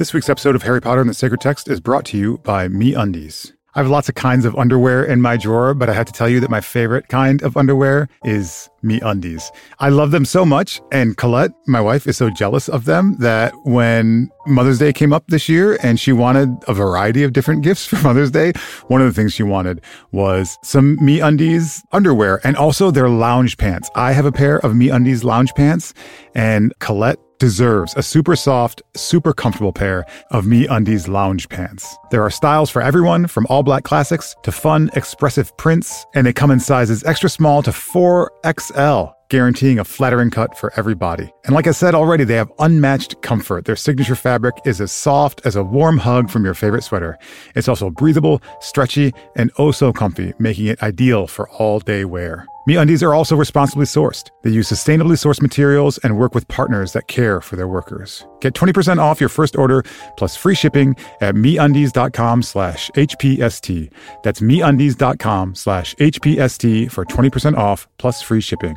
This week's episode of Harry Potter and the Sacred Text is brought to you by Me Undies. I have lots of kinds of underwear in my drawer, but I have to tell you that my favorite kind of underwear is Me Undies. I love them so much, and Colette, my wife, is so jealous of them that when Mother's Day came up this year and she wanted a variety of different gifts for Mother's Day, one of the things she wanted was some Me Undies underwear and also their lounge pants. I have a pair of Me Undies lounge pants, and Colette deserves a super soft, super comfortable pair of Me Undies lounge pants. There are styles for everyone, from all black classics to fun, expressive prints, and they come in sizes extra small to 4XL guaranteeing a flattering cut for every body. And like I said already, they have unmatched comfort. Their signature fabric is as soft as a warm hug from your favorite sweater. It's also breathable, stretchy, and oh so comfy, making it ideal for all day wear. MeUndies are also responsibly sourced. They use sustainably sourced materials and work with partners that care for their workers. Get 20% off your first order plus free shipping at MeUndies.com slash HPST. That's MeUndies.com slash HPST for 20% off plus free shipping.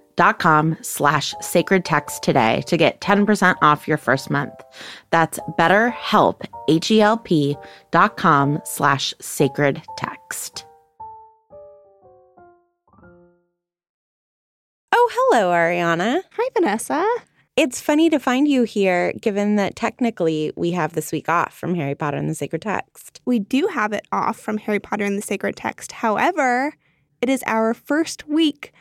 betterhelp.com slash sacred text today to get 10% off your first month. That's betterhelp, H-E-L-P dot com slash sacred text. Oh, hello, Ariana. Hi, Vanessa. It's funny to find you here, given that technically we have this week off from Harry Potter and the Sacred Text. We do have it off from Harry Potter and the Sacred Text. However, it is our first week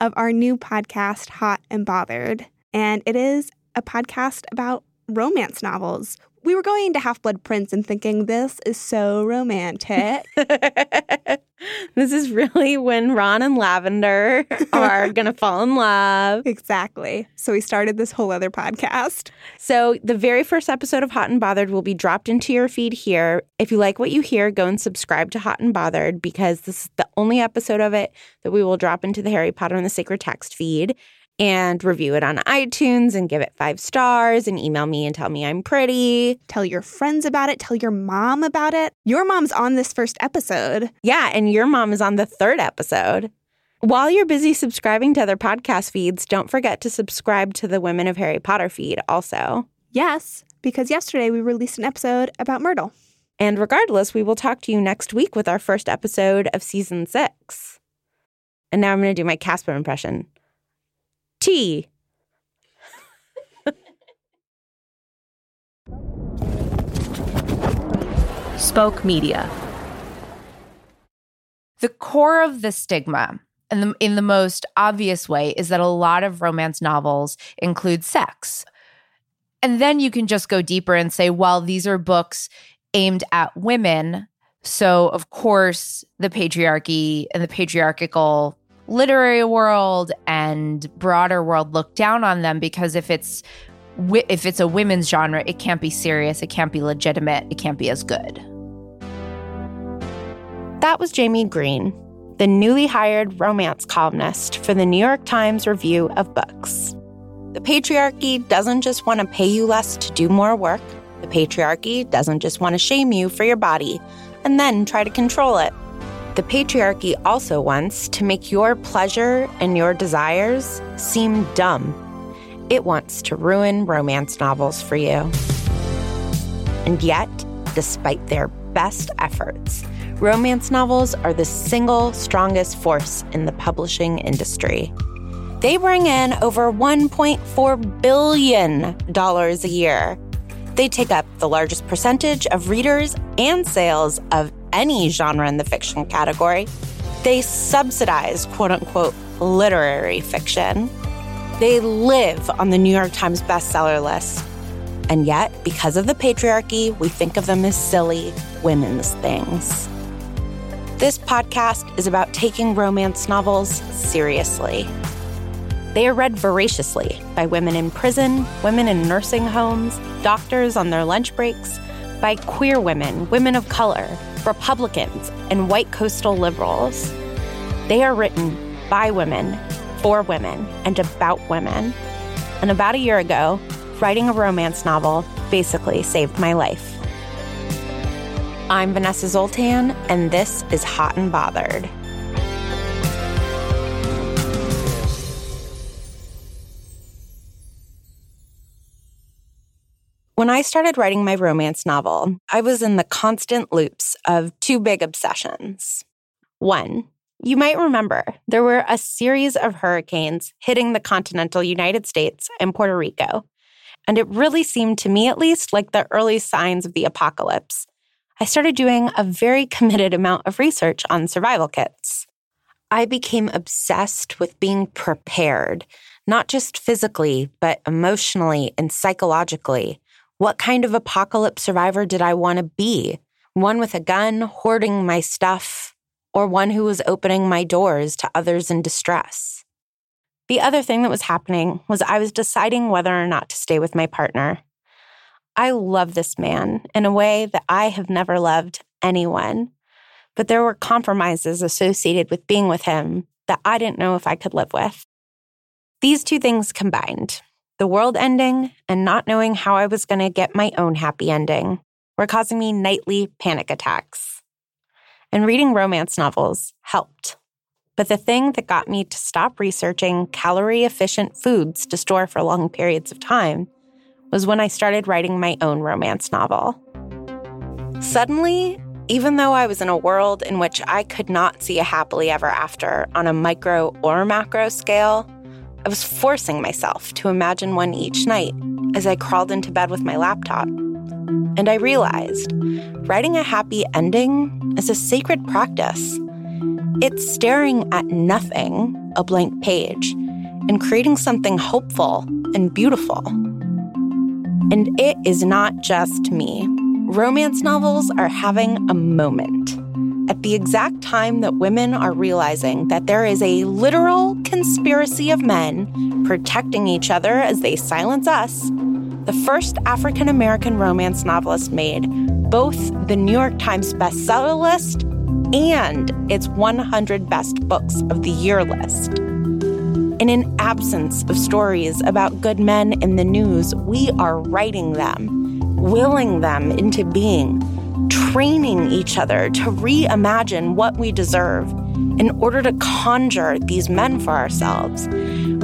of our new podcast, Hot and Bothered. And it is a podcast about romance novels. We were going into Half Blood Prince and thinking, this is so romantic. this is really when Ron and Lavender are going to fall in love. Exactly. So we started this whole other podcast. So the very first episode of Hot and Bothered will be dropped into your feed here. If you like what you hear, go and subscribe to Hot and Bothered because this is the only episode of it that we will drop into the Harry Potter and the Sacred Text feed and review it on iTunes and give it five stars and email me and tell me I'm pretty. Tell your friends about it. Tell your mom about it. Your mom's on this first episode. Yeah, and your mom is on the third episode. While you're busy subscribing to other podcast feeds, don't forget to subscribe to the Women of Harry Potter feed also. Yes, because yesterday we released an episode about Myrtle. And regardless, we will talk to you next week with our first episode of season six. And now I'm going to do my Casper impression. T. Spoke Media. The core of the stigma, and the, in the most obvious way, is that a lot of romance novels include sex. And then you can just go deeper and say, well, these are books aimed at women. So, of course, the patriarchy and the patriarchal literary world and broader world look down on them because if it's if it's a women's genre, it can't be serious, it can't be legitimate, it can't be as good. That was Jaime Green, the newly hired romance columnist for the New York Times Review of Books. The patriarchy doesn't just want to pay you less to do more work, The patriarchy doesn't just want to shame you for your body and then try to control it. The patriarchy also wants to make your pleasure and your desires seem dumb. It wants to ruin romance novels for you. And yet, despite their best efforts, romance novels are the single strongest force in the publishing industry. They bring in over $1.4 billion a year. They take up the largest percentage of readers and sales of any genre in the fiction category. They subsidize quote unquote literary fiction. They live on the New York Times bestseller list. And yet, because of the patriarchy, we think of them as silly women's things. This podcast is about taking romance novels seriously. They are read voraciously by women in prison, women in nursing homes, doctors on their lunch breaks, by queer women, women of color, Republicans, and white coastal liberals. They are written by women, for women, and about women. And about a year ago, writing a romance novel basically saved my life. I'm Vanessa Zoltan, and this is Hot and Bothered. When I started writing my romance novel, I was in the constant loops of two big obsessions. One, you might remember there were a series of hurricanes hitting the continental United States and Puerto Rico. And it really seemed to me, at least, like the early signs of the apocalypse. I started doing a very committed amount of research on survival kits. I became obsessed with being prepared, not just physically, but emotionally and psychologically what kind of apocalypse survivor did I want to be? One with a gun, hoarding my stuff, or one who was opening my doors to others in distress? The other thing that was happening was I was deciding whether or not to stay with my partner. I love this man in a way that I have never loved anyone, but there were compromises associated with being with him that I didn't know if I could live with. These two things combined the world ending and not knowing how I was going to get my own happy ending were causing me nightly panic attacks. And reading romance novels helped. But the thing that got me to stop researching calorie efficient foods to store for long periods of time was when I started writing my own romance novel. Suddenly, even though I was in a world in which I could not see a happily ever after on a micro or macro scale, I was forcing myself to imagine one each night as I crawled into bed with my laptop. And I realized writing a happy ending is a sacred practice. It's staring at nothing, a blank page, and creating something hopeful and beautiful. And it is not just me. Romance novels are having a moment at the exact time that women are realizing that there is a literal conspiracy of men protecting each other as they silence us, the first African American romance novelist made both the New York Times bestseller list and its 100 best books of the year list. In an absence of stories about good men in the news, we are writing them, willing them into being training each other to reimagine what we deserve in order to conjure these men for ourselves.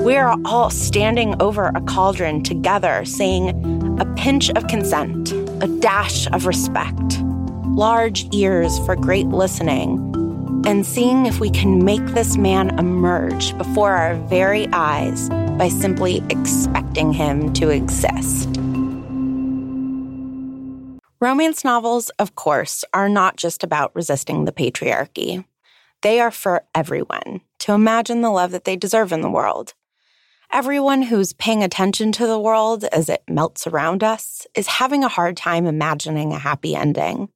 We are all standing over a cauldron together, saying a pinch of consent, a dash of respect, large ears for great listening, and seeing if we can make this man emerge before our very eyes by simply expecting him to exist. Romance novels, of course, are not just about resisting the patriarchy. They are for everyone to imagine the love that they deserve in the world. Everyone who's paying attention to the world as it melts around us is having a hard time imagining a happy ending.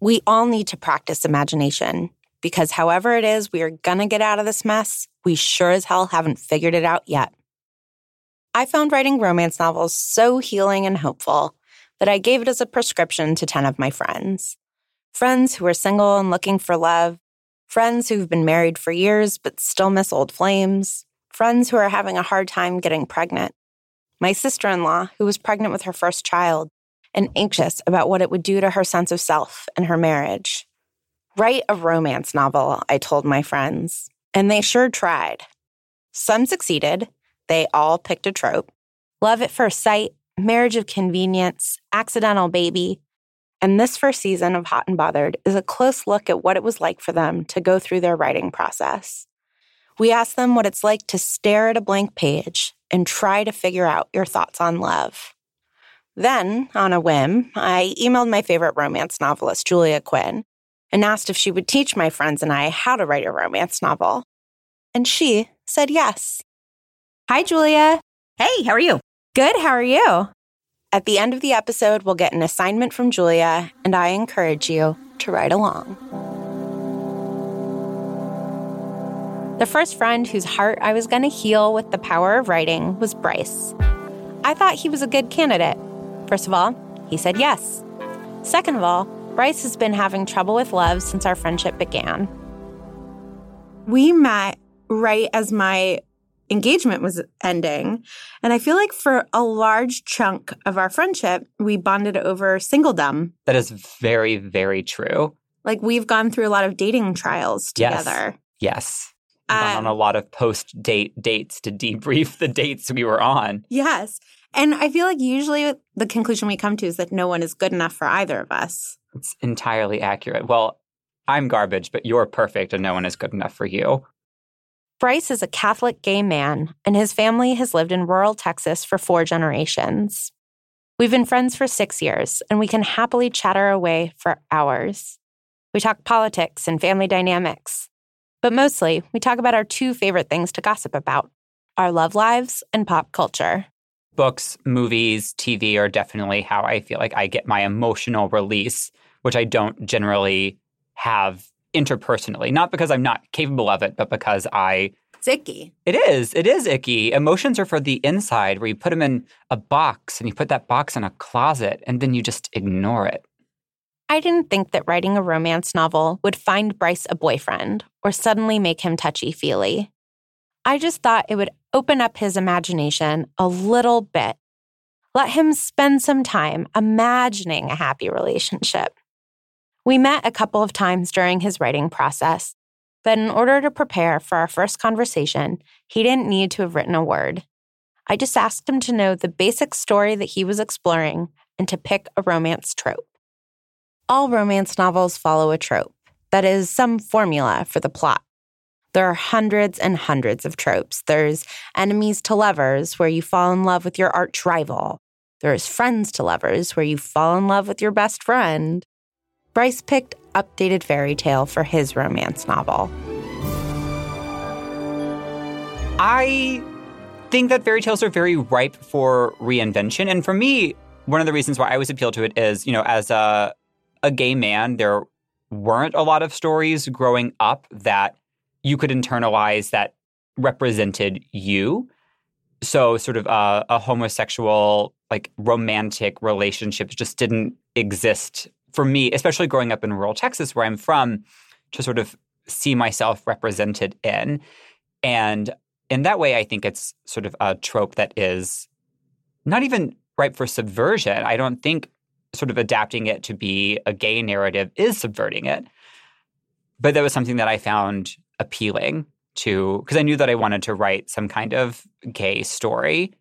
We all need to practice imagination because, however it is we are going to get out of this mess, we sure as hell haven't figured it out yet. I found writing romance novels so healing and hopeful that I gave it as a prescription to 10 of my friends. Friends who are single and looking for love, friends who've been married for years but still miss old flames, friends who are having a hard time getting pregnant, my sister in law, who was pregnant with her first child, and anxious about what it would do to her sense of self and her marriage. Write a romance novel, I told my friends, and they sure tried. Some succeeded. They all picked a trope love at first sight, marriage of convenience, accidental baby. And this first season of Hot and Bothered is a close look at what it was like for them to go through their writing process. We asked them what it's like to stare at a blank page and try to figure out your thoughts on love. Then, on a whim, I emailed my favorite romance novelist, Julia Quinn, and asked if she would teach my friends and I how to write a romance novel. And she said yes. Hi, Julia. Hey, how are you? Good. How are you? At the end of the episode, we'll get an assignment from Julia, and I encourage you to write along. The first friend whose heart I was going to heal with the power of writing was Bryce. I thought he was a good candidate. First of all, he said yes. Second of all, Bryce has been having trouble with love since our friendship began. We met right as my engagement was ending. And I feel like for a large chunk of our friendship, we bonded over singledom. That is very, very true. Like we've gone through a lot of dating trials together. Yes. We've gone on a um, lot of post date dates to debrief the dates we were on. Yes. And I feel like usually the conclusion we come to is that no one is good enough for either of us. It's entirely accurate. Well, I'm garbage, but you're perfect and no one is good enough for you. Bryce is a Catholic gay man, and his family has lived in rural Texas for four generations. We've been friends for six years, and we can happily chatter away for hours. We talk politics and family dynamics. But mostly, we talk about our two favorite things to gossip about our love lives and pop culture. Books, movies, TV are definitely how I feel like I get my emotional release, which I don't generally have interpersonally. Not because I'm not capable of it, but because I. It's icky. It is. It is icky. Emotions are for the inside, where you put them in a box and you put that box in a closet and then you just ignore it. I didn't think that writing a romance novel would find Bryce a boyfriend or suddenly make him touchy feely. I just thought it would open up his imagination a little bit. Let him spend some time imagining a happy relationship. We met a couple of times during his writing process, but in order to prepare for our first conversation, he didn't need to have written a word. I just asked him to know the basic story that he was exploring and to pick a romance trope. All romance novels follow a trope, that is, some formula for the plot. There are hundreds and hundreds of tropes. There's enemies to lovers, where you fall in love with your arch rival. There's friends to lovers, where you fall in love with your best friend. Bryce picked Updated Fairy Tale for his romance novel. I think that fairy tales are very ripe for reinvention. And for me, one of the reasons why I was appealed to it is, you know, as a a gay man, there weren't a lot of stories growing up that you could internalize that represented you. So, sort of a, a homosexual, like romantic relationship just didn't exist for me, especially growing up in rural Texas, where I'm from, to sort of see myself represented in. And in that way, I think it's sort of a trope that is not even ripe for subversion. I don't think sort of adapting it to be a gay narrative is subverting it. But that was something that I found appealing to because I knew that I wanted to write some kind of gay story.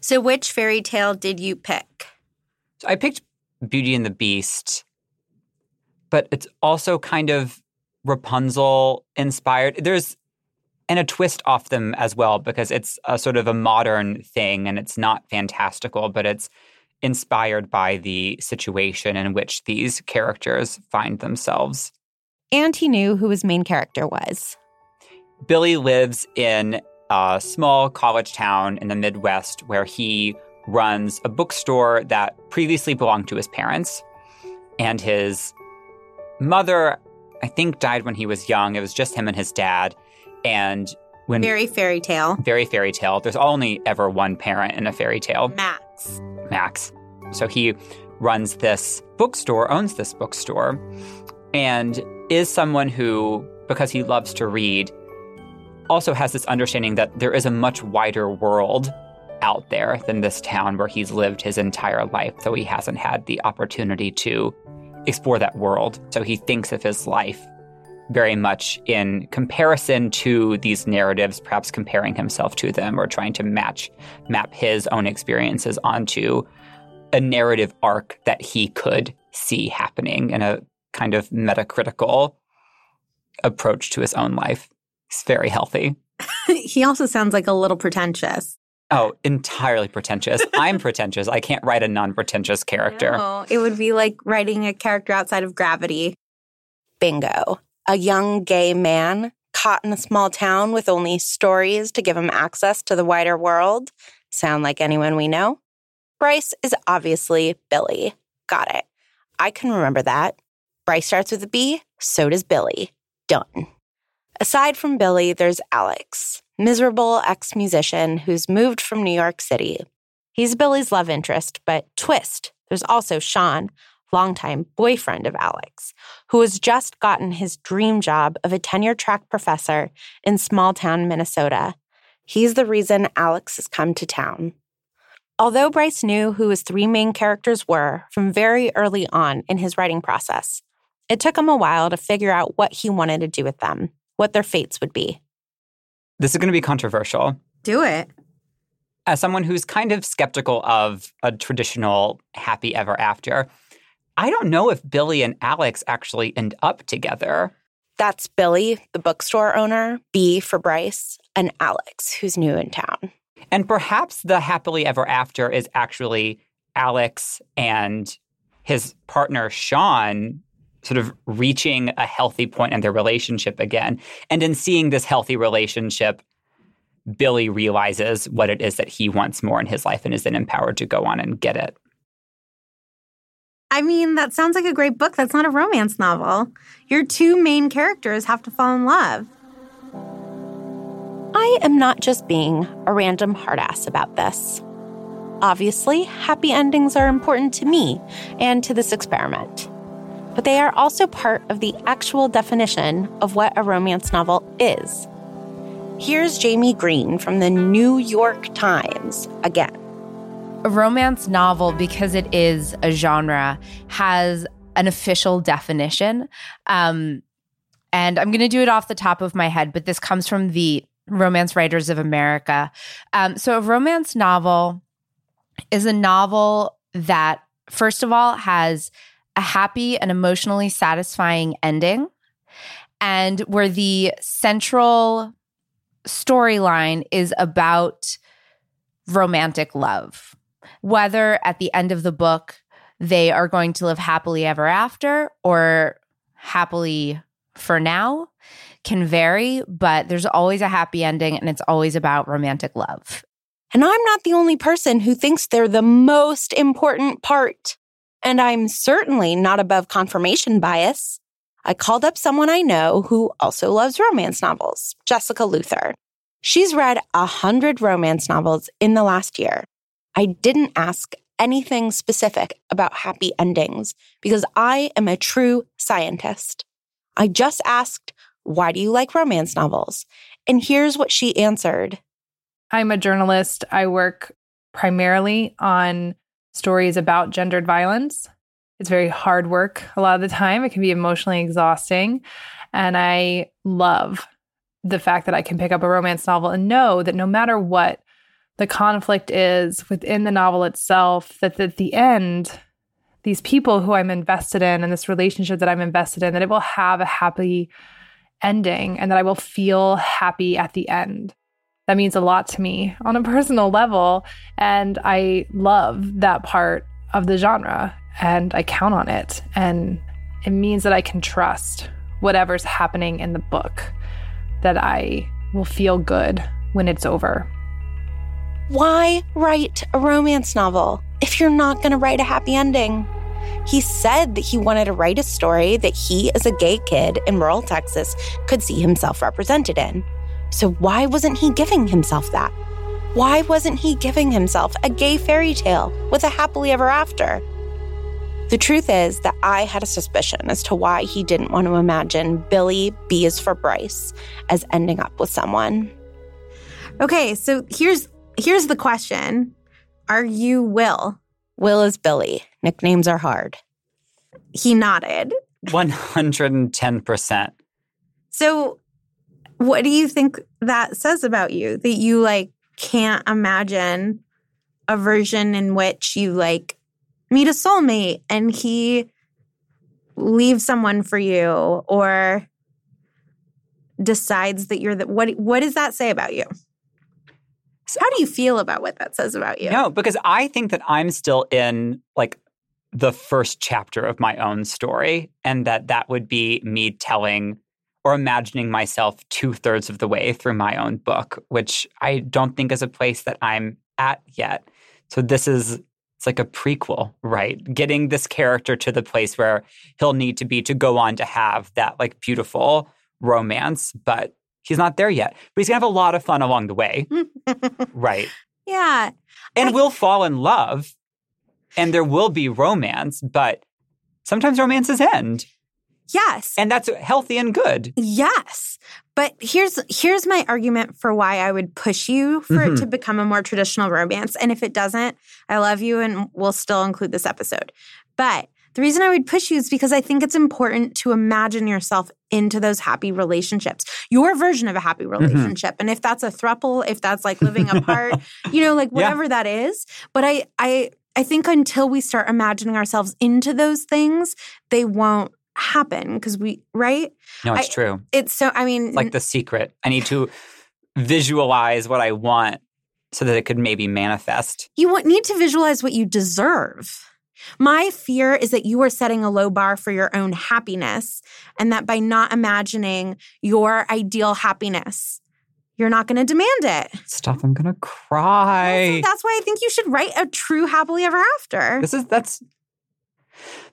So, which fairy tale did you pick? So I picked Beauty and the Beast, but it's also kind of Rapunzel inspired. There's and a twist off them as well because it's a sort of a modern thing and it's not fantastical, but it's inspired by the situation in which these characters find themselves. And he knew who his main character was. Billy lives in a small college town in the Midwest where he runs a bookstore that previously belonged to his parents. And his mother, I think, died when he was young. It was just him and his dad. And when Very fairy tale. very fairy tale, there's only ever one parent in a fairy tale. Max. Max. So he runs this bookstore, owns this bookstore, and is someone who, because he loves to read, also has this understanding that there is a much wider world out there than this town where he's lived his entire life, though he hasn't had the opportunity to explore that world. So he thinks of his life very much in comparison to these narratives, perhaps comparing himself to them or trying to match map his own experiences onto a narrative arc that he could see happening in a kind of metacritical approach to his own life. It's very healthy. he also sounds like a little pretentious. Oh, entirely pretentious. I'm pretentious. I can't write a non pretentious character. No, it would be like writing a character outside of gravity. Bingo. A young gay man caught in a small town with only stories to give him access to the wider world. Sound like anyone we know? Bryce is obviously Billy. Got it. I can remember that. Bryce starts with a B, so does Billy. Done. Aside from Billy, there's Alex, miserable ex musician who's moved from New York City. He's Billy's love interest, but twist, there's also Sean, longtime boyfriend of Alex, who has just gotten his dream job of a tenure track professor in small town Minnesota. He's the reason Alex has come to town. Although Bryce knew who his three main characters were from very early on in his writing process, it took him a while to figure out what he wanted to do with them what their fates would be. This is going to be controversial. Do it. As someone who's kind of skeptical of a traditional happy ever after, I don't know if Billy and Alex actually end up together. That's Billy, the bookstore owner, B for Bryce, and Alex, who's new in town. And perhaps the happily ever after is actually Alex and his partner, Sean, sort of reaching a healthy point in their relationship again. And in seeing this healthy relationship, Billy realizes what it is that he wants more in his life and is then empowered to go on and get it. I mean, that sounds like a great book. That's not a romance novel. Your two main characters have to fall in love. I am not just being a random hardass about this. Obviously, happy endings are important to me and to this experiment but they are also part of the actual definition of what a romance novel is. Here's Jaime Green from the New York Times again. A romance novel, because it is a genre, has an official definition. Um, and I'm going to do it off the top of my head, but this comes from the Romance Writers of America. Um, so, a romance novel is a novel that, first of all, has a happy and emotionally satisfying ending, and where the central storyline is about romantic love. Whether at the end of the book they are going to live happily ever after or happily for now can vary, but there's always a happy ending and it's always about romantic love. And I'm not the only person who thinks they're the most important part. And I'm certainly not above confirmation bias. I called up someone I know who also loves romance novels, Jessica Luther. She's read a hundred romance novels in the last year. I didn't ask anything specific about happy endings because I am a true scientist. I just asked, why do you like romance novels? And here's what she answered. I'm a journalist. I work primarily on stories about gendered violence. It's very hard work a lot of the time. It can be emotionally exhausting. And I love the fact that I can pick up a romance novel and know that no matter what the conflict is within the novel itself, that at the end, these people who I'm invested in and this relationship that I'm invested in, that it will have a happy ending and that I will feel happy at the end that means a lot to me on a personal level. And I love that part of the genre and I count on it. And it means that I can trust whatever's happening in the book, that I will feel good when it's over. Why write a romance novel if you're not going to write a happy ending? He said that he wanted to write a story that he, as a gay kid in rural Texas, could see himself represented in. So, why wasn't he giving himself that? Why wasn't he giving himself a gay fairy tale with a happily ever after? The truth is that I had a suspicion as to why he didn't want to imagine Billy B is for Bryce as ending up with someone. Okay, so here's here's the question Are you Will? Will is Billy. Nicknames are hard. He nodded. 110%. So, what do you think that says about you? That you like can't imagine a version in which you like meet a soulmate and he leaves someone for you or decides that you're the what what does that say about you? How do you feel about what that says about you? No, because I think that I'm still in like the first chapter of my own story, and that that would be me telling or imagining myself two thirds of the way through my own book, which I don't think is a place that I'm at yet. So this is it's like a prequel, right? Getting this character to the place where he'll need to be to go on to have that like beautiful romance, but he's not there yet. But he's gonna have a lot of fun along the way, right? Yeah. And I- we'll fall in love and there will be romance, but sometimes romances end. Yes. And that's healthy and good. Yes. But here's here's my argument for why I would push you for it Mhm. to become a more traditional romance. And if it doesn't, I love you and we'll still include this episode. But the reason I would push you is because I think it's important to imagine yourself into those happy relationships. Your version of a happy relationship. And if that's a thruple, if that's like living apart, you know, like Yeah. whatever that is. But I I I think until we start imagining ourselves into those things, they won't happen because we right? No, it's I- true. It's so I mean It's like the secret. I need to visualize what I want so that it could maybe manifest. you need to visualize what you deserve. My fear is that you are setting a low bar for your own happiness, and that by not imagining your ideal happiness, you're not going to demand it. Stop, I'm gonna cry. That's why I think you should write a true happily ever after. This is that's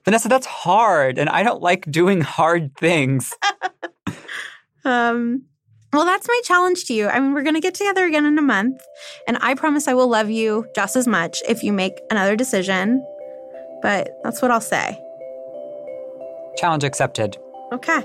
Vanessa, that's hard, and I don't like doing hard things. Um, well, that's my challenge to you. I mean, we're going to get together again in a month, and I promise I will love you just as much if you make another decision. But that's what I'll say. Challenge accepted. Okay.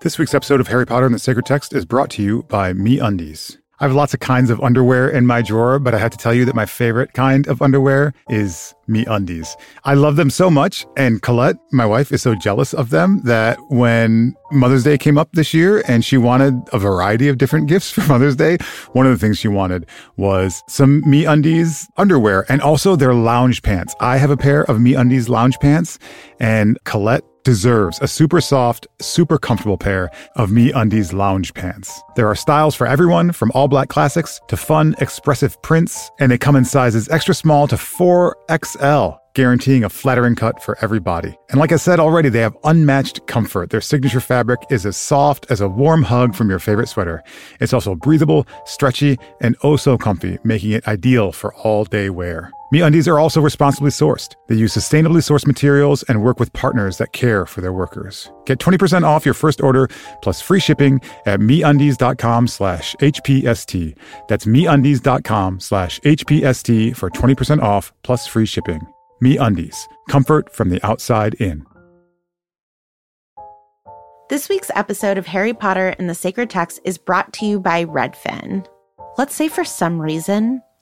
This week's episode of Harry Potter and the Sacred Text is brought to you by Me Undies. I have lots of kinds of underwear in my drawer, but I have to tell you that my favorite kind of underwear is Me Undies. I love them so much, and Colette, my wife, is so jealous of them that when Mother's Day came up this year and she wanted a variety of different gifts for Mother's Day, one of the things she wanted was some Me Undies underwear and also their lounge pants. I have a pair of Me Undies lounge pants, and Colette deserves a super soft, super comfortable pair of Me Undies lounge pants. There are styles for everyone, from all black classics to fun, expressive prints, and they come in sizes extra small to 4XL guaranteeing a flattering cut for every body. And like I said already, they have unmatched comfort. Their signature fabric is as soft as a warm hug from your favorite sweater. It's also breathable, stretchy, and oh so comfy, making it ideal for all day wear. MeUndies are also responsibly sourced. They use sustainably sourced materials and work with partners that care for their workers. Get 20% off your first order plus free shipping at MeUndies.com slash HPST. That's MeUndies.com slash HPST for 20% off plus free shipping. MeUndies. Comfort from the outside in. This week's episode of Harry Potter and the Sacred Text is brought to you by Redfin. Let's say for some reason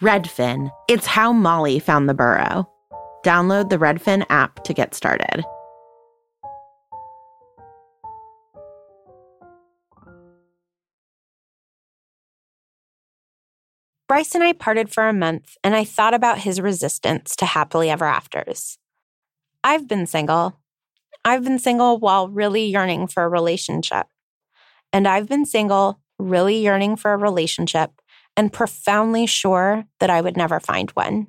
Redfin. It's how Molly found the burrow. Download the Redfin app to get started. Bryce and I parted for a month, and I thought about his resistance to happily ever afters. I've been single. I've been single while really yearning for a relationship. And I've been single, really yearning for a relationship, and profoundly sure that I would never find one.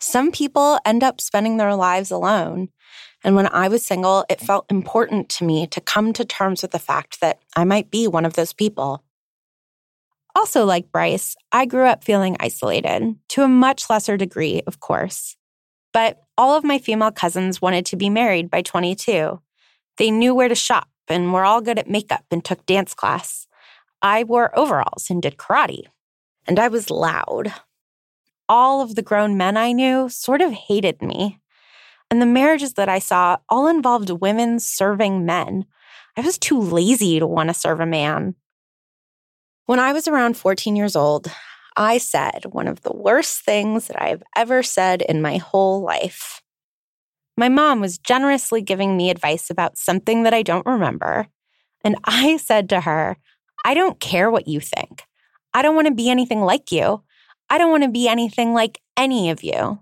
Some people end up spending their lives alone. And when I was single, it felt important to me to come to terms with the fact that I might be one of those people. Also, like Bryce, I grew up feeling isolated, to a much lesser degree, of course. But all of my female cousins wanted to be married by 22. They knew where to shop and were all good at makeup and took dance class. I wore overalls and did karate. And I was loud. All of the grown men I knew sort of hated me. And the marriages that I saw all involved women serving men. I was too lazy to want to serve a man. When I was around 14 years old, I said one of the worst things that I've ever said in my whole life. My mom was generously giving me advice about something that I don't remember. And I said to her, I don't care what you think. I don't want to be anything like you. I don't want to be anything like any of you.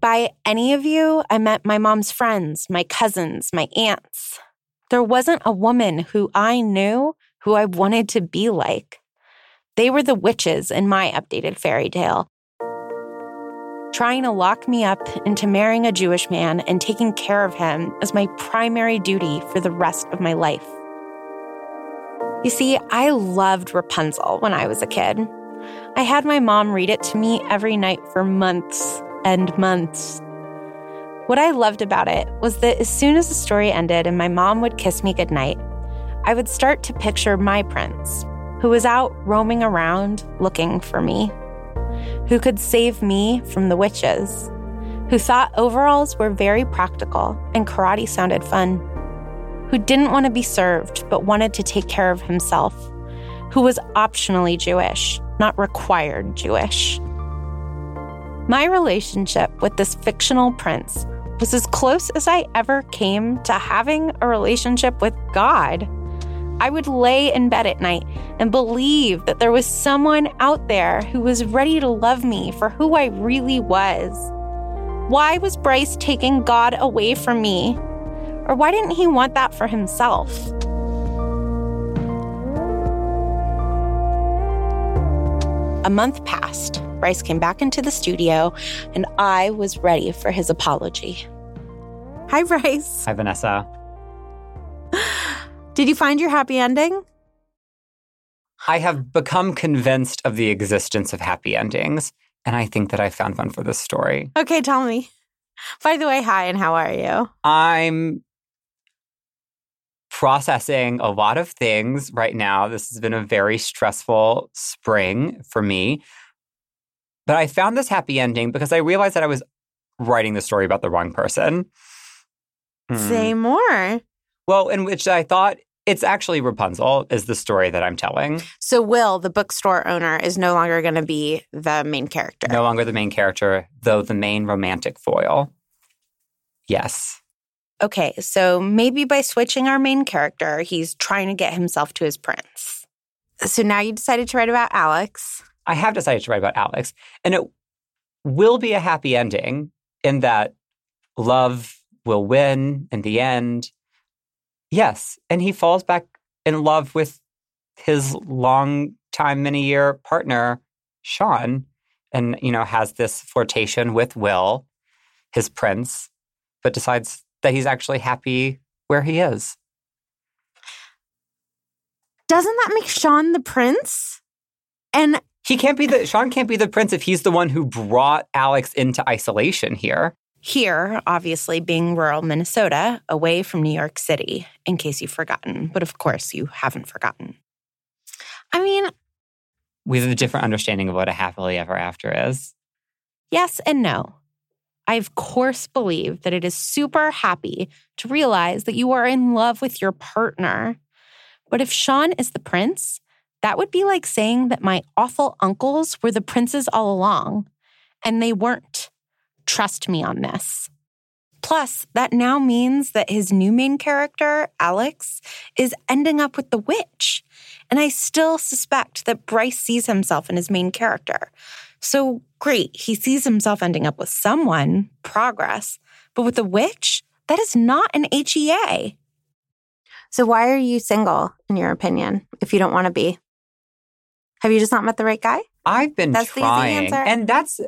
By any of you, I meant my mom's friends, my cousins, my aunts. There wasn't a woman who I knew who I wanted to be like. They were the witches in my updated fairy tale, trying to lock me up into marrying a Jewish man and taking care of him as my primary duty for the rest of my life. You see, I loved Rapunzel when I was a kid. I had my mom read it to me every night for months and months. What I loved about it was that as soon as the story ended and my mom would kiss me goodnight, I would start to picture my prince, who was out roaming around looking for me, who could save me from the witches, who thought overalls were very practical and karate sounded fun, who didn't want to be served but wanted to take care of himself, who was optionally Jewish, not required Jewish. My relationship with this fictional prince was as close as I ever came to having a relationship with God. I would lay in bed at night and believe that there was someone out there who was ready to love me for who I really was. Why was Bryce taking God away from me? Or why didn't he want that for himself? A month passed. Bryce came back into the studio, and I was ready for his apology. Hi, Bryce. Hi, Vanessa. Did you find your happy ending? I have become convinced of the existence of happy endings, and I think that I found one for this story. Okay, tell me. By the way, hi, and how are you? I'm processing a lot of things right now. This has been a very stressful spring for me. But I found this happy ending because I realized that I was writing the story about the wrong person. Say Hmm. more. Well, in which I thought it's actually Rapunzel is the story that I'm telling. So, Will, the bookstore owner, is no longer going to be the main character. No longer the main character, though the main romantic foil. Yes. Okay, so maybe by switching our main character, he's trying to get himself to his prince. So now you decided to write about Alex. I have decided to write about Alex, and it will be a happy ending in that love will win in the end. Yes, and he falls back in love with his long time, many year partner, Sean, and you know has this flirtation with Will, his prince, but decides that he's actually happy where he is. Doesn't that make Sean the prince? And he can't be the Sean can't be the prince if he's the one who brought Alex into isolation here. Here, obviously, being rural Minnesota, away from New York City, in case you've forgotten. But of course, you haven't forgotten. I mean, We have a different understanding of what a happily ever after is. Yes and no. I, of course, believe that it is super happy to realize that you are in love with your partner. But if Sean is the prince, that would be like saying that my awful uncles were the princes all along, and they weren't. Trust me on this. Plus, that now means that his new main character, Alex, is ending up with the witch. And I still suspect that Bryce sees himself in his main character. So great, he sees himself ending up with someone, progress. But with the witch, that is not an E HEA. so why are you single, in your opinion, if you don't want to be? Have you just not met the right guy? I've been That's the easy trying, answer. and that's.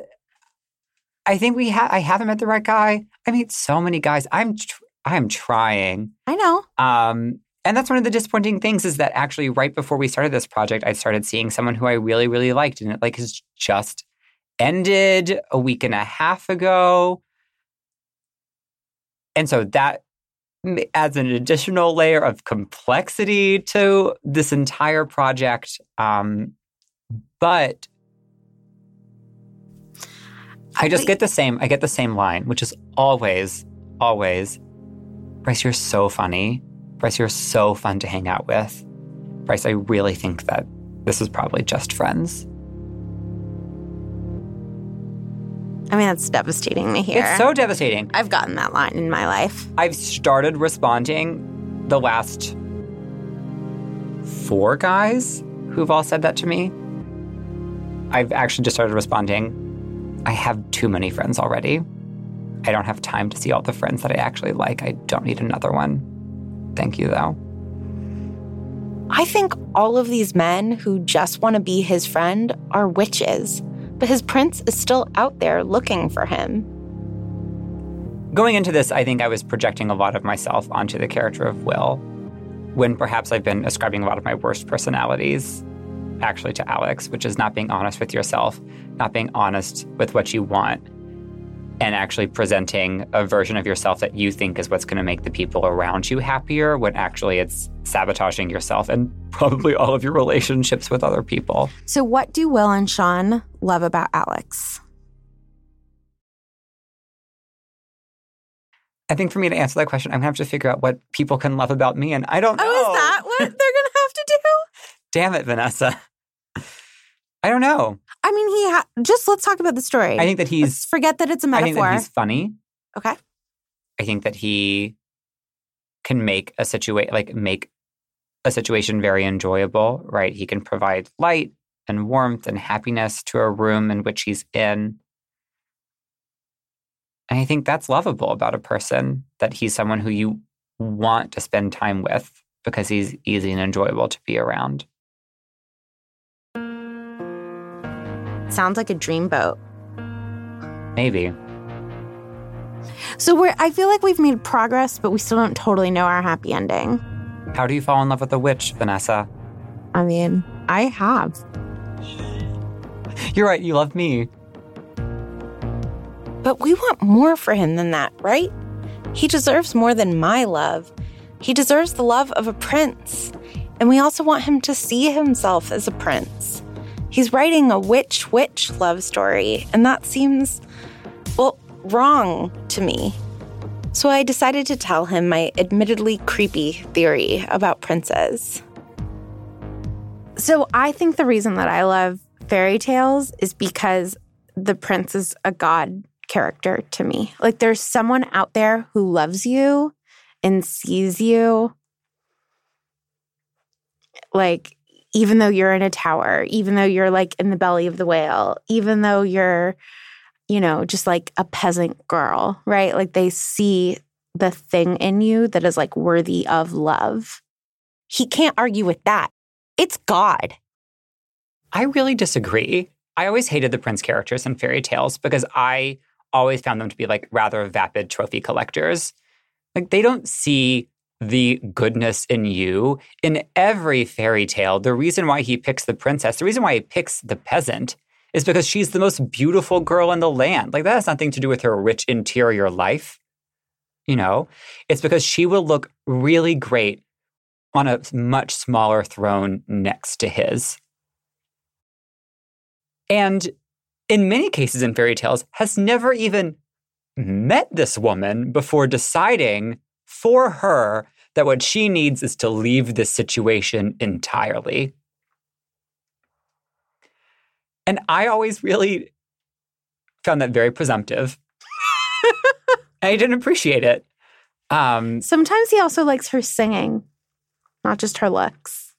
I think we have. I haven't met the right guy. I meet so many guys. I'm. Tr- I'm trying. I know. Um, and that's one of the disappointing things is that actually right before we started this project, I started seeing someone who I really, really liked, and it like has just ended a week and a half ago. And so that adds an additional layer of complexity to this entire project. Um, but I just get the same. I get the same line, which is always, always, Bryce, you're so funny. Bryce, you're so fun to hang out with. Bryce, I really think that this is probably just friends. I mean, that's devastating to hear. It's so devastating. I've gotten that line in my life. I've started responding the last four guys who've all said that to me. I've actually just started responding. I have too many friends already. I don't have time to see all the friends that I actually like. I don't need another one. Thank you, though. I think all of these men who just want to be his friend are witches, but his prince is still out there looking for him. Going into this, I think I was projecting a lot of myself onto the character of Will, when perhaps I've been ascribing a lot of my worst personalities actually to Alex, which is not being honest with yourself, not being honest with what you want, and actually presenting a version of yourself that you think is what's going to make the people around you happier when actually it's sabotaging yourself and probably all of your relationships with other people. So, what do Will and Sean love about Alex? I think for me to answer that question, I'm going to have to figure out what people can love about me, and I don't know. Oh, is that what they're going to have to do? Damn it, Vanessa. I don't know. I mean, he ha- just let's talk about the story. I think that Let's he's. forget that it's a I think that he's funny. okay. I think that he can make a situation like make a situation very enjoyable. Right? He can provide light and warmth and happiness to a room in which he's in. And I think that's lovable about a person that he's someone who you want to spend time with because he's easy and enjoyable to be around. Sounds like a dreamboat. Maybe. So we're I feel like we've made progress, but we still don't totally know our happy ending. How do you fall in love with a witch, Vanessa? I mean, I have. You're right, you love me. But we want more for him than that, right? He deserves more than my love. He deserves the love of a prince. And we also want him to see himself as a prince. He's writing a witch witch love story, and that seems, well, wrong to me. So I decided to tell him my admittedly creepy theory about princes. So I think the reason that I love fairy tales is because the prince is a god character to me. Like there's someone out there who loves you and sees you. Like even though you're in a tower, even though you're like in the belly of the whale, even though you're you know, just like a peasant girl, right? Like they see the thing in you that is like worthy of love. He can't argue with that. It's God. I really disagree. I always hated the prince characters in fairy tales because I always found them to be like rather vapid trophy collectors. Like they don't see the goodness in you. In every fairy tale, the reason why he picks the princess, the reason why he picks the peasant is because she's the most beautiful girl in the land. Like that has nothing to do with her rich interior life. You know, it's because she will look really great on a much smaller throne next to his. And in many cases in fairy tales, has never even met this woman before deciding for her that what she needs is to leave this situation entirely. And I always really found that very presumptive. I didn't appreciate it. Um, Sometimes he also likes her singing, not just her looks.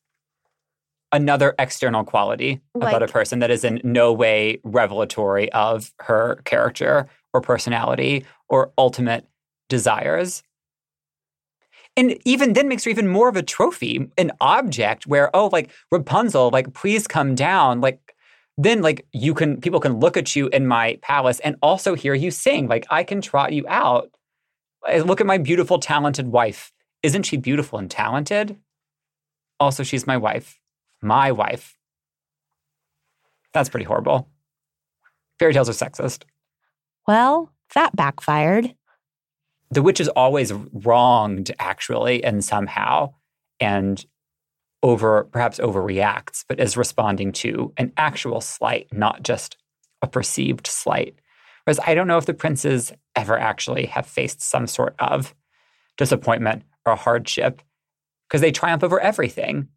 Another external quality like, about a person that is in no way revelatory of her character or personality or ultimate desires. And even then makes her even more of a trophy, an object where, oh, like Rapunzel, like, please come down. Like, then like you can people can look at you in my palace and also hear you sing. Like I can trot you out. Eh, look at my beautiful, talented wife. Isn't she beautiful and talented? Also, she's my wife. My wife. That's pretty horrible. Fairy tales are sexist. Well, that backfired. The witch is always wronged, actually, and somehow, and over perhaps overreacts, but is responding to an actual slight, not just a perceived slight. Whereas I don't know if the princes ever actually have faced some sort of disappointment or hardship because they triumph over everything.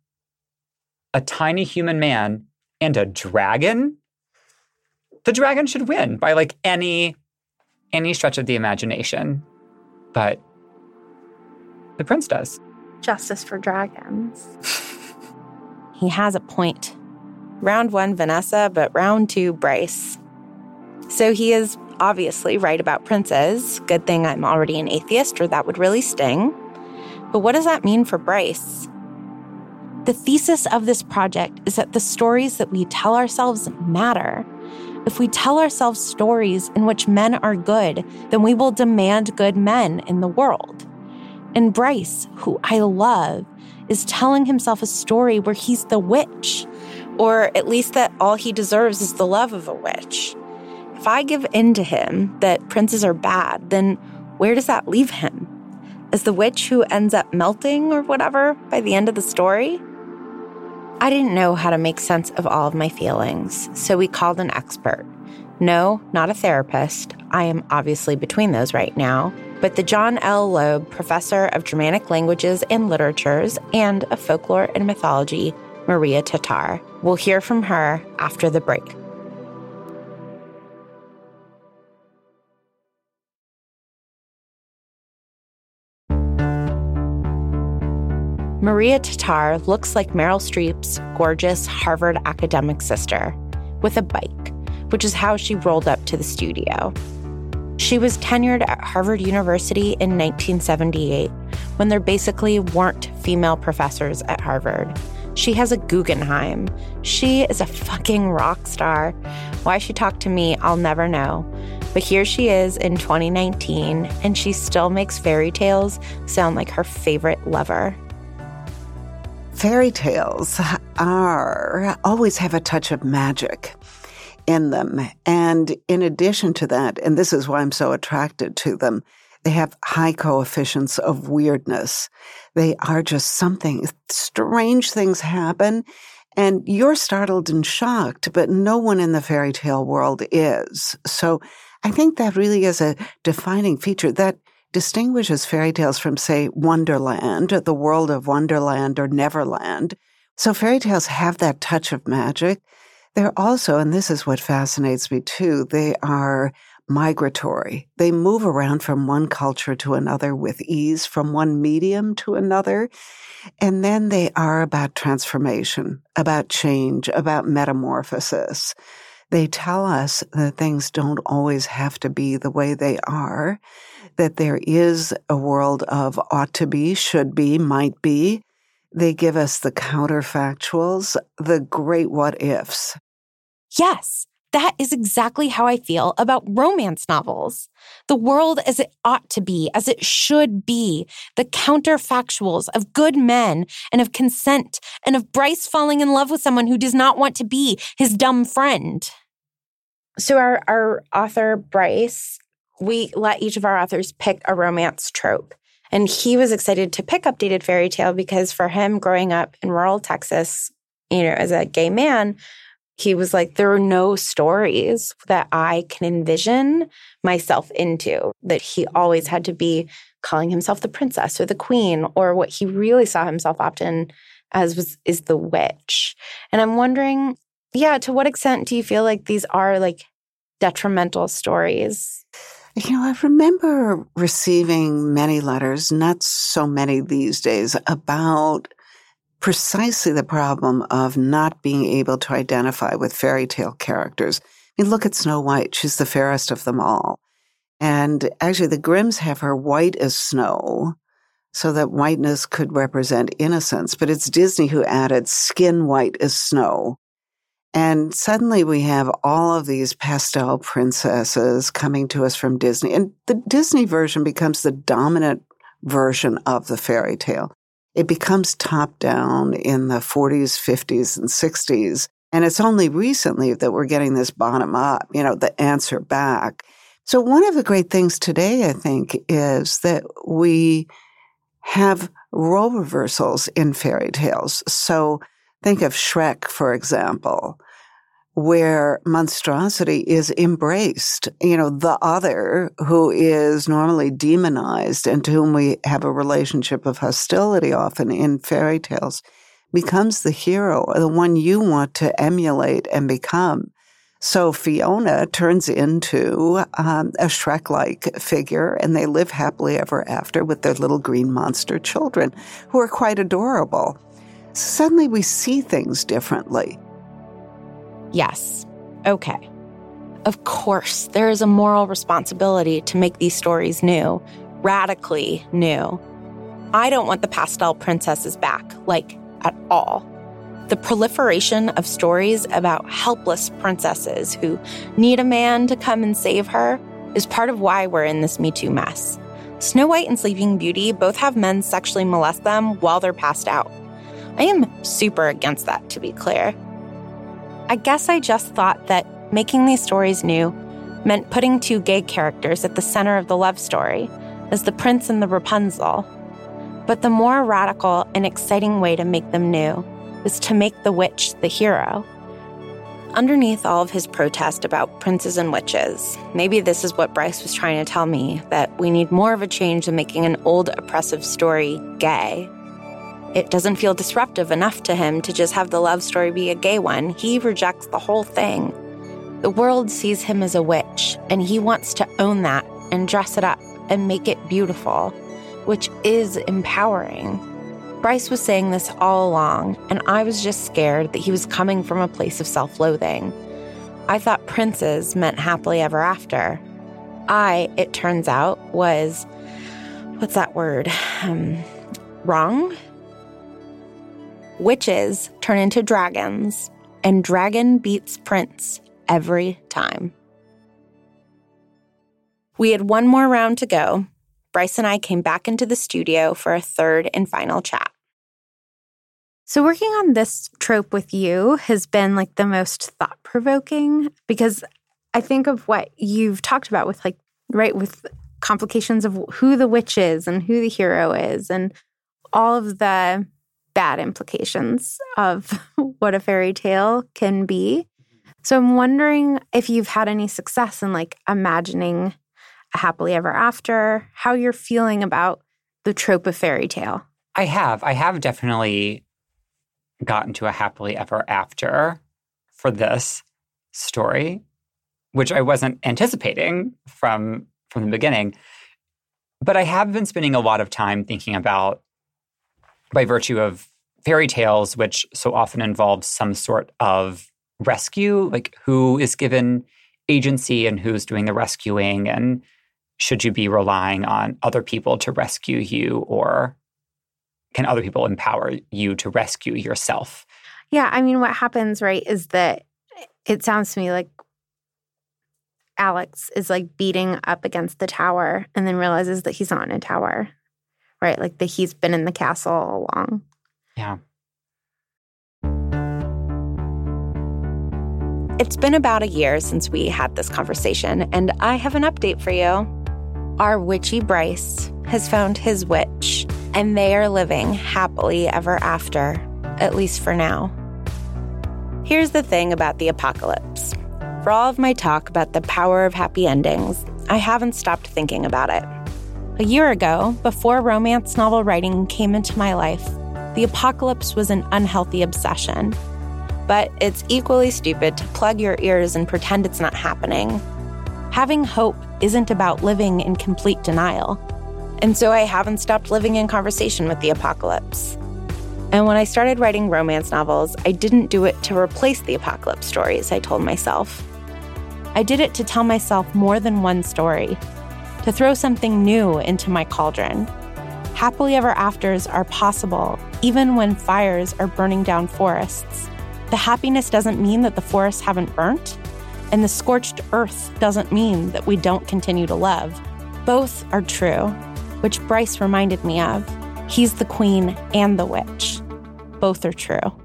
A tiny human man and a dragon? The dragon should win by like any any stretch of the imagination. But the prince does. Justice for dragons. he has a point. Round one, Vanessa, but round two, Bryce. So he is obviously right about princes. Good thing I'm already an atheist, or that would really sting. But what does that mean for Bryce? The thesis of this project is that the stories that we tell ourselves matter. If we tell ourselves stories in which men are good, then we will demand good men in the world. And Bryce, who I love, is telling himself a story where he's the witch, or at least that all he deserves is the love of a witch. If I give in to him that princes are bad, then where does that leave him? As the witch who ends up melting or whatever by the end of the story? I didn't know how to make sense of all of my feelings, so we called an expert. No, not a therapist. I am obviously between those right now, but the John L. Loeb Professor of Germanic Languages and Literatures and of Folklore and Mythology, Maria Tatar. We'll hear from her after the break. Maria Tatar looks like Meryl Streep's gorgeous Harvard academic sister with a bike, which is how she rolled up to the studio. She was tenured at Harvard University in 1978 when there basically weren't female professors at Harvard. She has a Guggenheim. She is a fucking rock star. Why she talked to me, I'll never know. But here she is in 2019, and she still makes fairy tales sound like her favorite lover. Fairy tales are always have a touch of magic in them. And in addition to that, and this is why I'm so attracted to them, they have high coefficients of weirdness. They are just something, strange things happen and you're startled and shocked, but no one in the fairy tale world is. So I think that really is a defining feature that distinguishes fairy tales from, say, Wonderland, the world of Wonderland or Neverland. So fairy tales have that touch of magic. They're also, and this is what fascinates me too, they are migratory. They move around from one culture to another with ease, from one medium to another. And then they are about transformation, about change, about metamorphosis. They tell us that things don't always have to be the way they are that there is a world of ought to be, should be, might be. They give us the counterfactuals, the great what ifs. Yes, that is exactly how I feel about romance novels. The world as it ought to be, as it should be, the counterfactuals of good men and of consent and of Bryce falling in love with someone who does not want to be his dumb friend. So, our, our author, Bryce, we let each of our authors pick a romance trope. And he was excited to pick Updated Fairy Tale because for him, growing up in rural Texas, you know, as a gay man, he was like, there are no stories that I can envision myself into, that he always had to be calling himself the princess or the queen, or what he really saw himself often as was is the witch. And I'm wondering, yeah, to what extent do you feel like these are like detrimental stories? You know, I remember receiving many letters, not so many these days, about precisely the problem of not being able to identify with fairy tale characters. I mean, look at Snow White. She's the fairest of them all. And actually, the Grimms have her white as snow so that whiteness could represent innocence. But it's Disney who added skin white as snow. And suddenly we have all of these pastel princesses coming to us from Disney. And the Disney version becomes the dominant version of the fairy tale it becomes top down in the 40s, 50s, and 60s. And it's only recently that we're getting this bottom up, you know, the answer back. So one of the great things today, I think, is that we have role reversals in fairy tales. So think of Shrek, for example where monstrosity is embraced. You know, the other who is normally demonized and to whom we have a relationship of hostility often in fairy tales becomes the hero, the one you want to emulate and become. So Fiona turns into um, a Shrek like figure, and they live happily ever after with their little green monster children who are quite adorable. Suddenly we see things differently. Yes. Okay. Of course, there is a moral responsibility to make these stories new, radically new. I don't want the pastel princesses back, like, at all. The proliferation of stories about helpless princesses who need a man to come and save her is part of why we're in this Me Too mess. Snow White and Sleeping Beauty both have men sexually molest them while they're passed out. I am super against that, to be clear. I guess I just thought that making these stories new meant putting two gay characters at the center of the love story, as the prince and the Rapunzel. But the more radical and exciting way to make them new is to make the witch the hero. Underneath all of his protest about princes and witches, maybe this is what Bryce was trying to tell me that we need more of a change than making an old oppressive story gay it doesn't feel disruptive enough to him to just have the love story be a gay one. He rejects the whole thing. The world sees him as a witch, and he wants to own that and dress it up and make it beautiful, which is empowering. Bryce was saying this all along, and I was just scared that he was coming from a place of self loathing. I thought princes meant happily ever after. I, it turns out, was what's that word? Um, wrong? Witches turn into dragons, and dragon beats prince every time. We had one more round to go. Bryce and I came back into the studio for a third and final chat. So, working on this trope with you has been like the most thought provoking because I think of what you've talked about with, like, right, with complications of who the witch is and who the hero is and all of the bad implications of what a fairy tale can be. So I'm wondering if you've had any success in like imagining a happily ever after, how you're feeling about the trope of fairy tale. I have. I have definitely gotten to a happily ever after for this story, which I wasn't anticipating from from the beginning. But I have been spending a lot of time thinking about by virtue of fairy tales, which so often involve some sort of rescue, like who is given agency and who's doing the rescuing, and should you be relying on other people to rescue you, or can other people empower you to rescue yourself? Yeah, I mean, what happens, right, is that it sounds to me like Alex is like beating up against the tower and then realizes that he's not in a tower, right? Like that he's been in the castle all along. Yeah. It's been about a year since we had this conversation, and I have an update for you. Our witchy Bryce has found his witch, and they are living happily ever after, at least for now. Here's the thing about the apocalypse for all of my talk about the power of happy endings, I haven't stopped thinking about it. A year ago, before romance novel writing came into my life, the apocalypse was an unhealthy obsession. But it's equally stupid to plug your ears and pretend it's not happening. Having hope isn't about living in complete denial. And so I haven't stopped living in conversation with the apocalypse. And when I started writing romance novels, I didn't do it to replace the apocalypse stories, I told myself. I did it to tell myself more than one story, to throw something new into my cauldron. Happily ever afters are possible, even when fires are burning down forests. The happiness doesn't mean that the forests haven't burnt, and the scorched earth doesn't mean that we don't continue to love. Both are true, which Bryce reminded me of. He's the queen and the witch. Both are true.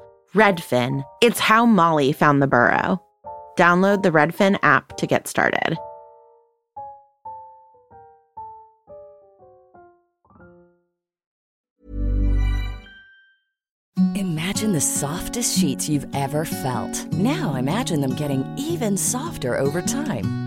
Redfin. It's how Molly found the burrow. Download the Redfin app to get started. Imagine the softest sheets you've ever felt. Now imagine them getting even softer over time.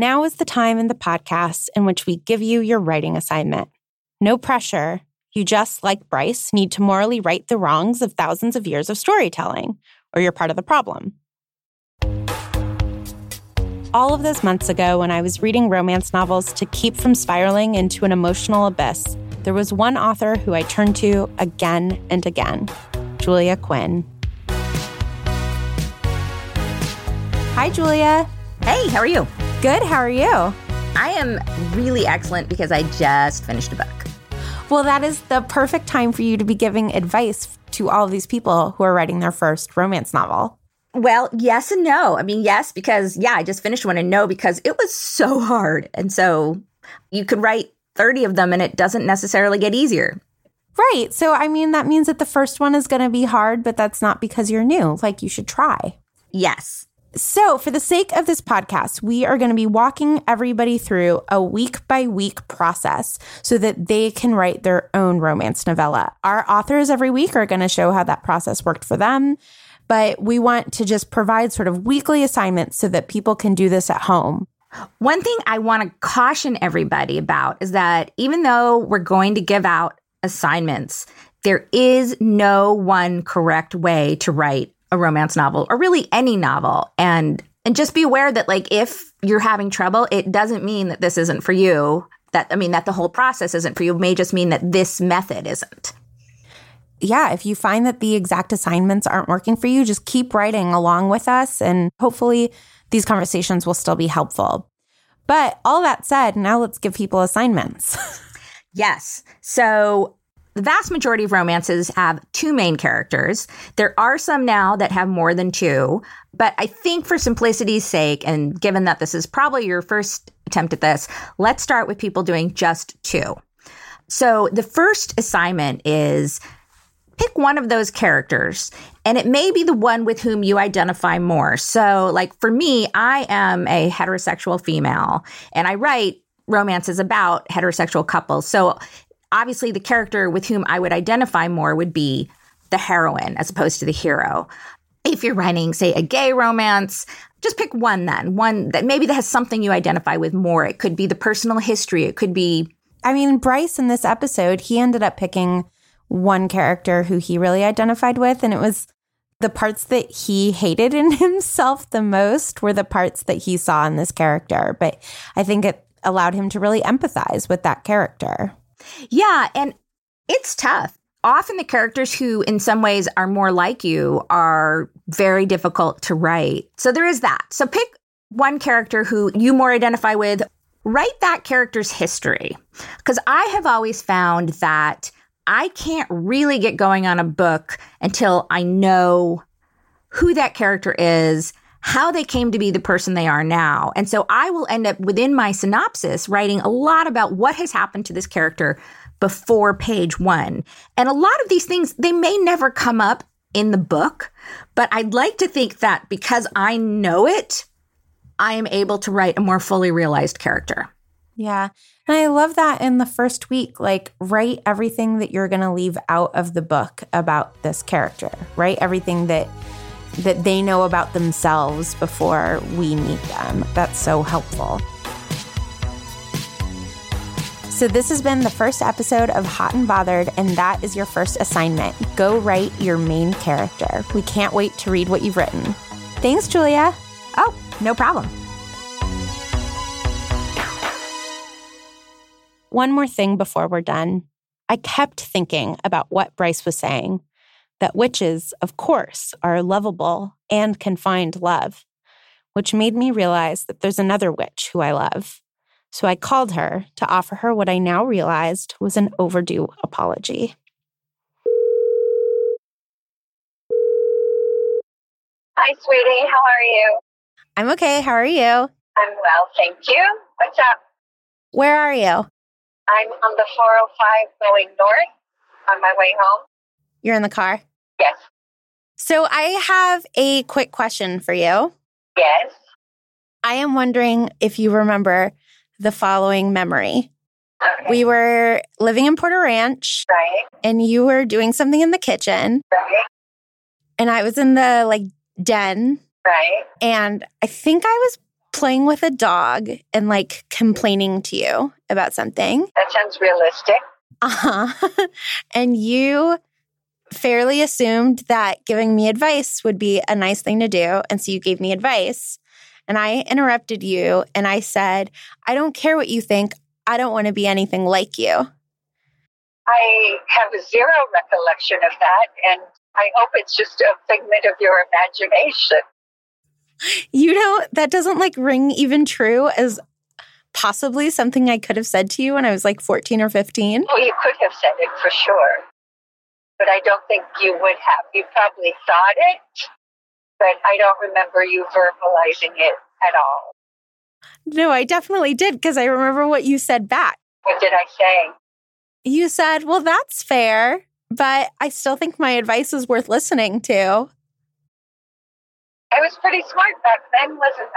Now is the time in the podcast in which we give you your writing assignment. No pressure. You just, like Bryce, need to morally right the wrongs of thousands of years of storytelling, or you're part of the problem. All of those months ago, when I was reading romance novels to keep from spiraling into an emotional abyss, there was one author who I turned to again and again Julia Quinn. Hi, Julia. Hey, how are you? Good. How are you? I am really excellent because I just finished a book. Well, that is the perfect time for you to be giving advice to all of these people who are writing their first romance novel. Well, yes and no. I mean, yes, because, yeah, I just finished one, and no, because it was so hard. And so you could write 30 of them and it doesn't necessarily get easier. Right. So, I mean, that means that the first one is going to be hard, but that's not because you're new. Like, you should try. Yes. So, for the sake of this podcast, we are going to be walking everybody through a week by week process so that they can write their own romance novella. Our authors every week are going to show how that process worked for them, but we want to just provide sort of weekly assignments so that people can do this at home. One thing I want to caution everybody about is that even though we're going to give out assignments, there is no one correct way to write a romance novel or really any novel. And and just be aware that like if you're having trouble, it doesn't mean that this isn't for you. That I mean that the whole process isn't for you. It may just mean that this method isn't. Yeah, if you find that the exact assignments aren't working for you, just keep writing along with us and hopefully these conversations will still be helpful. But all that said, now let's give people assignments. yes. So the vast majority of romances have two main characters. There are some now that have more than two, but I think for simplicity's sake, and given that this is probably your first attempt at this, let's start with people doing just two. So the first assignment is pick one of those characters and it may be the one with whom you identify more. So, like for me, I am a heterosexual female and I write romances about heterosexual couples. So, obviously, the character with whom I would identify more would be the heroine as opposed to the hero. If you're writing, say, a gay romance, just pick one then, one that maybe that has something you identify with more. It could be the personal history, it could be. I mean, Bryce in this episode, he ended up picking one character who he really identified with. And it was the parts that he hated in himself the most were the parts that he saw in this character. But I think it allowed him to really empathize with that character. Yeah. And it's tough. Often the characters who, in some ways, are more like you are very difficult to write. So there is that. So pick one character who you more identify with, write that character's history. Because I have always found that I can't really get going on a book until I know who that character is, how they came to be the person they are now. And so I will end up within my synopsis writing a lot about what has happened to this character before page one. And a lot of these things, they may never come up in the book, but I'd like to think that because I know it, I am able to write a more fully realized character. Yeah. And I love that in the first week, like write everything that you're going to leave out of the book about this character, right? Everything that that they know about themselves before we meet them. That's so helpful. So, this has been the first episode of Hot and Bothered, and that is your first assignment. Go write your main character. We can't wait to read what you've written. Thanks, Julia. Oh, no problem. One more thing before we're done. I kept thinking about what Bryce was saying that witches, of course, are lovable and can find love, which made me realize that there's another witch who I love. So I called her to offer her what I now realized was an overdue apology. Hi, sweetie. How are you? I'm okay. How are you? I'm well, thank you. What's up? Where are you? I'm on the 405 going north on my way home. You're in the car? Yes. So I have a quick question for you. Yes. I am wondering if you remember the following memory. Okay. We were living in Porter Ranch. Right. And you were doing something in the kitchen. Right. And I was in the like den. Right. And I think I was playing with a dog and like complaining to you about something. That sounds realistic. Uh huh. and you fairly assumed that giving me advice would be a nice thing to do. And so you gave me advice. And I interrupted you and I said, I don't care what you think. I don't want to be anything like you. I have zero recollection of that. And I hope it's just a figment of your imagination. You know, that doesn't like ring even true as possibly something I could have said to you when I was like 14 or 15. Oh, you could have said it for sure. But I don't think you would have. You probably thought it, but I don't remember you verbalizing it at all. No, I definitely did because I remember what you said back. What did I say? You said, Well, that's fair, but I still think my advice is worth listening to. I was pretty smart back then, wasn't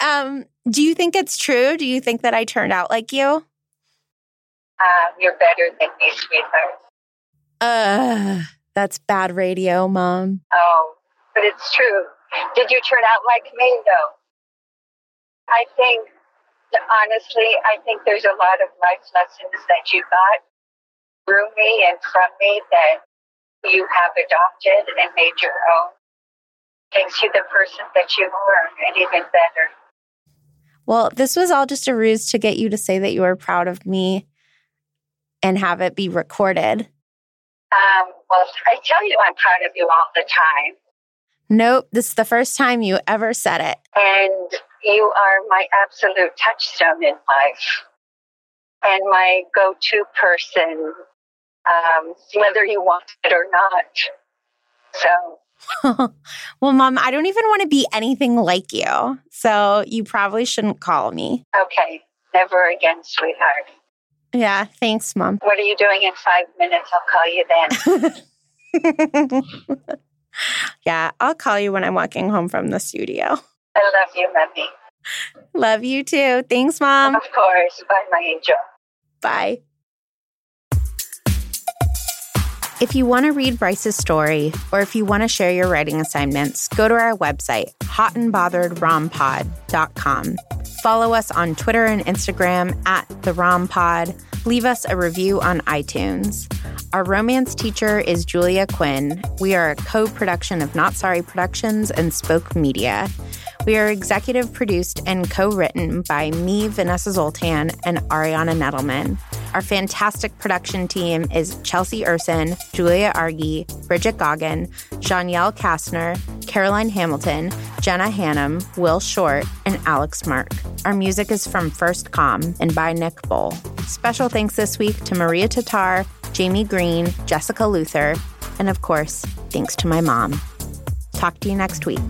I? um, do you think it's true? Do you think that I turned out like you? Um, you're better than me, sweetheart. Uh, that's bad radio, Mom. Oh, but it's true. Did you turn out like me? though? I think, honestly, I think there's a lot of life lessons that you got through me and from me that you have adopted and made your own. Makes you the person that you are and even better. Well, this was all just a ruse to get you to say that you were proud of me and have it be recorded. Um, well, I tell you, I'm proud of you all the time. Nope, this is the first time you ever said it. And you are my absolute touchstone in life and my go to person, um, whether you want it or not. So. well, mom, I don't even want to be anything like you. So you probably shouldn't call me. Okay. Never again, sweetheart. Yeah. Thanks, mom. What are you doing in five minutes? I'll call you then. yeah. I'll call you when I'm walking home from the studio. I love you, Mommy. Love you too. Thanks, Mom. Of course. Bye, my angel. Bye. If you want to read Bryce's story, or if you want to share your writing assignments, go to our website, hotandbotheredrompod.com. Follow us on Twitter and Instagram at the Rompod. Leave us a review on iTunes. Our romance teacher is Julia Quinn. We are a co production of Not Sorry Productions and Spoke Media. We are executive produced and co written by me, Vanessa Zoltan, and Ariana Nedelman. Our fantastic production team is Chelsea Urson, Julia Argy, Bridget Goggin, Janielle Kastner, Caroline Hamilton, Jenna Hannum, Will Short, and Alex Mark. Our music is from First Com and by Nick Bowl. Special thanks this week to Maria Tatar, Jaime Green, Jessica Luther, and of course, thanks to my mom. Talk to you next week.